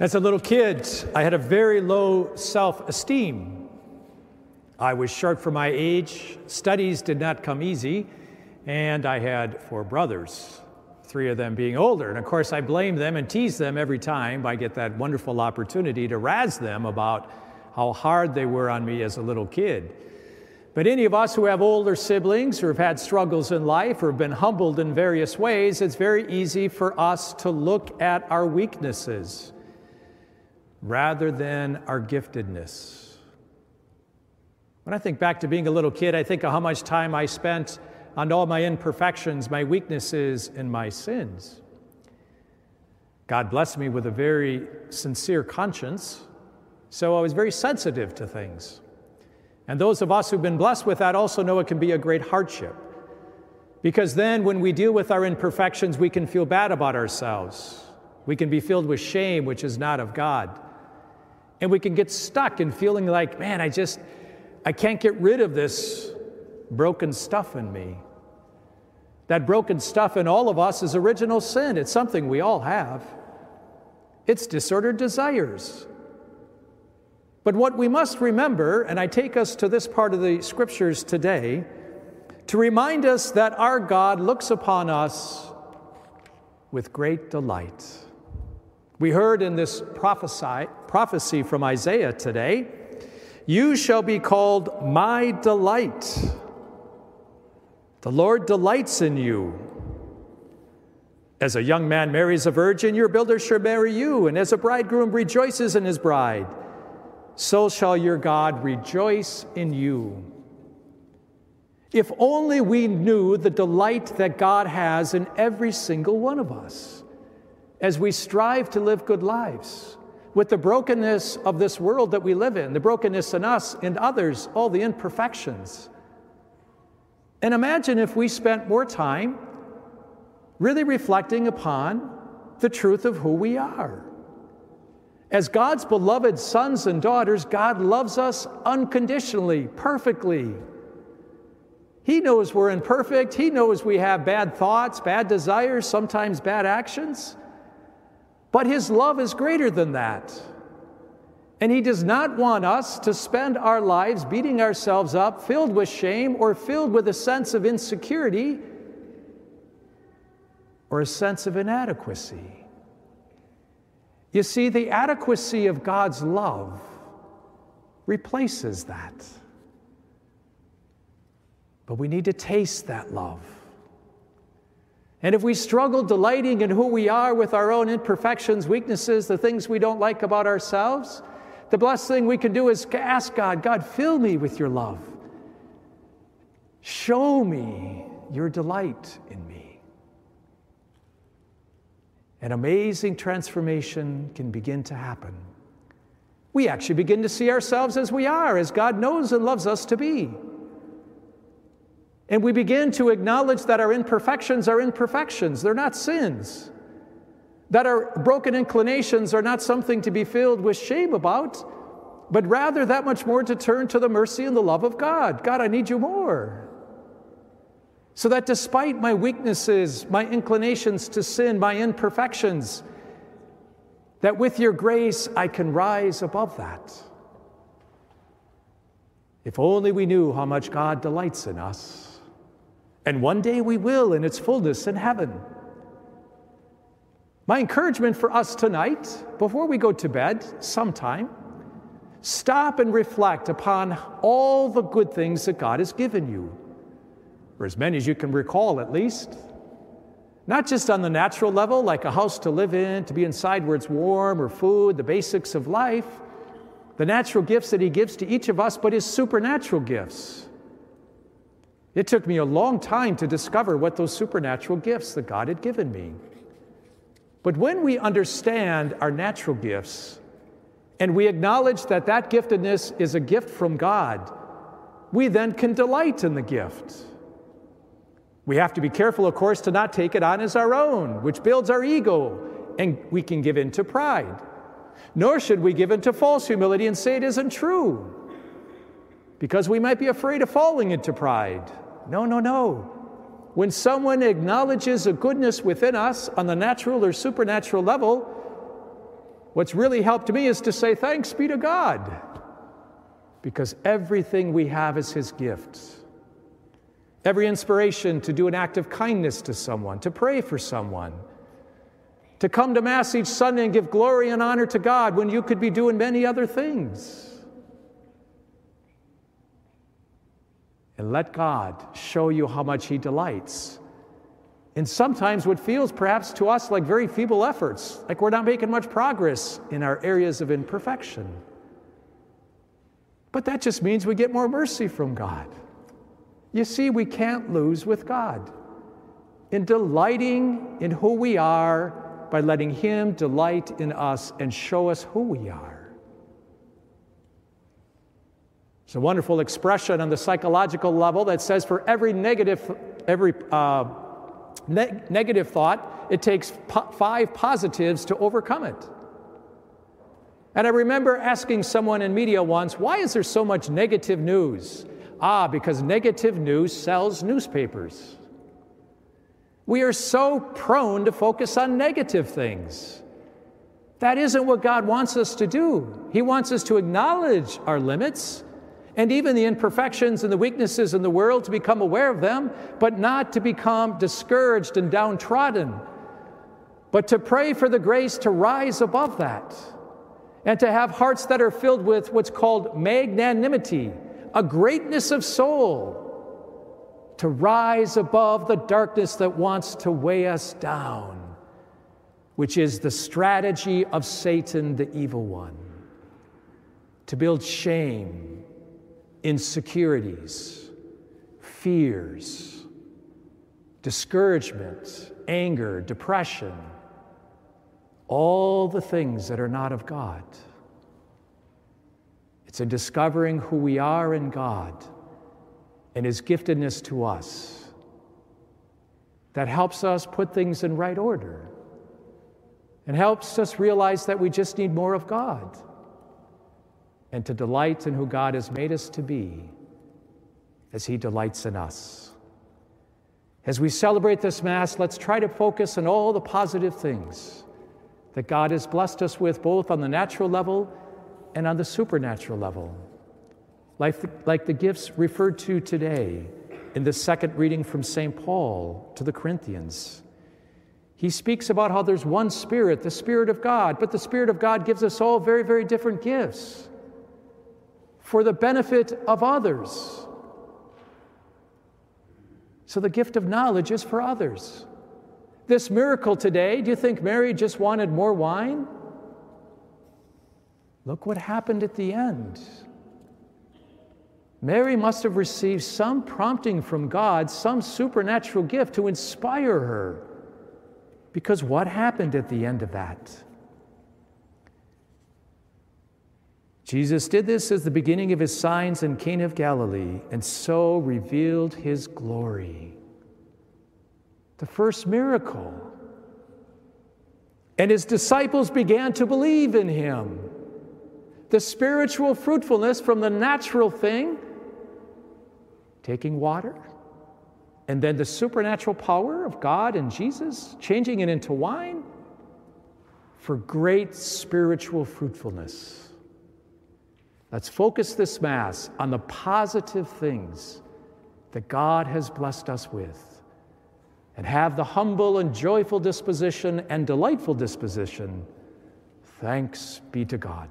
As a little kid, I had a very low self esteem. I was short for my age, studies did not come easy, and I had four brothers, three of them being older. And of course, I blamed them and teased them every time I get that wonderful opportunity to razz them about how hard they were on me as a little kid. But any of us who have older siblings or have had struggles in life or have been humbled in various ways, it's very easy for us to look at our weaknesses rather than our giftedness. When I think back to being a little kid, I think of how much time I spent on all my imperfections, my weaknesses, and my sins. God blessed me with a very sincere conscience, so I was very sensitive to things. And those of us who've been blessed with that also know it can be a great hardship. Because then, when we deal with our imperfections, we can feel bad about ourselves. We can be filled with shame, which is not of God. And we can get stuck in feeling like, man, I just, I can't get rid of this broken stuff in me. That broken stuff in all of us is original sin. It's something we all have. It's disordered desires. But what we must remember, and I take us to this part of the scriptures today, to remind us that our God looks upon us with great delight. We heard in this prophesy, prophecy from Isaiah today You shall be called my delight. The Lord delights in you. As a young man marries a virgin, your builder shall marry you, and as a bridegroom rejoices in his bride, so shall your God rejoice in you. If only we knew the delight that God has in every single one of us as we strive to live good lives with the brokenness of this world that we live in, the brokenness in us and others, all the imperfections. And imagine if we spent more time really reflecting upon the truth of who we are. As God's beloved sons and daughters, God loves us unconditionally, perfectly. He knows we're imperfect. He knows we have bad thoughts, bad desires, sometimes bad actions. But His love is greater than that. And He does not want us to spend our lives beating ourselves up, filled with shame, or filled with a sense of insecurity or a sense of inadequacy. You see, the adequacy of God's love replaces that. But we need to taste that love. And if we struggle delighting in who we are with our own imperfections, weaknesses, the things we don't like about ourselves, the blessed thing we can do is ask God, God, fill me with your love. Show me your delight in me. An amazing transformation can begin to happen. We actually begin to see ourselves as we are, as God knows and loves us to be. And we begin to acknowledge that our imperfections are imperfections, they're not sins. That our broken inclinations are not something to be filled with shame about, but rather that much more to turn to the mercy and the love of God. God, I need you more. So that despite my weaknesses, my inclinations to sin, my imperfections, that with your grace I can rise above that. If only we knew how much God delights in us. And one day we will in its fullness in heaven. My encouragement for us tonight, before we go to bed, sometime, stop and reflect upon all the good things that God has given you, or as many as you can recall at least. Not just on the natural level, like a house to live in, to be inside where it's warm, or food, the basics of life, the natural gifts that He gives to each of us, but His supernatural gifts it took me a long time to discover what those supernatural gifts that God had given me. But when we understand our natural gifts and we acknowledge that that giftedness is a gift from God, we then can delight in the gift. We have to be careful, of course, to not take it on as our own, which builds our ego, and we can give in to pride. Nor should we give in to false humility and say it isn't true, because we might be afraid of falling into pride. No, no, no. When someone acknowledges a goodness within us on the natural or supernatural level, What's really helped me is to say thanks be to God, because everything we have is His gift. Every inspiration to do an act of kindness to someone, to pray for someone, to come to Mass each Sunday and give glory and honor to God when you could be doing many other things. And let God show you how much He delights in sometimes what feels perhaps to us like very feeble efforts, like we're not making much progress in our areas of imperfection. But that just means we get more mercy from God. You see, we can't lose with God. In delighting in who we are by letting Him delight in us and show us who we are. It's a wonderful expression on the psychological level that says for every negative, every uh, ne- negative thought, it takes po- five positives to overcome it. And I remember asking someone in media once, why is there so much negative news? Ah, because negative news sells newspapers. We are so prone to focus on negative things. That isn't what God wants us to do. He wants us to acknowledge our limits and even the imperfections and the weaknesses in the world to become aware of them, but not to become discouraged and downtrodden, but to pray for the grace to rise above that and to have hearts that are filled with what's called magnanimity, a greatness of soul, to rise above the darkness that wants to weigh us down, which is the strategy of Satan, the evil one, to build shame insecurities, fears, discouragement, anger, depression, all the things that are not of God. It's in discovering who we are in God and His giftedness to us that helps us put things in right order and helps us realize that we just need more of God and to delight in who God has made us to be as He delights in us. As we celebrate this Mass, let's try to focus on all the positive things that God has blessed us with, both on the natural level and on the supernatural level. Like the, like the gifts referred to today in the second reading from St. Paul to the Corinthians. He speaks about how there's one Spirit, the Spirit of God, but the Spirit of God gives us all very, very different gifts for the benefit of others. So the gift of knowledge is for others. This miracle today, do you think Mary just wanted more wine? Look what happened at the end. Mary must have received some prompting from God, some supernatural gift to inspire her. Because what happened at the end of that? Jesus did this as the beginning of his signs in Cana of Galilee, and so revealed his glory. The first miracle. And his disciples began to believe in him. The spiritual fruitfulness from the natural thing, taking water, and then the supernatural power of God and Jesus, changing it into wine for great spiritual fruitfulness. Let's focus this Mass on the positive things that God has blessed us with and have the humble and joyful disposition and delightful disposition. Thanks be to God.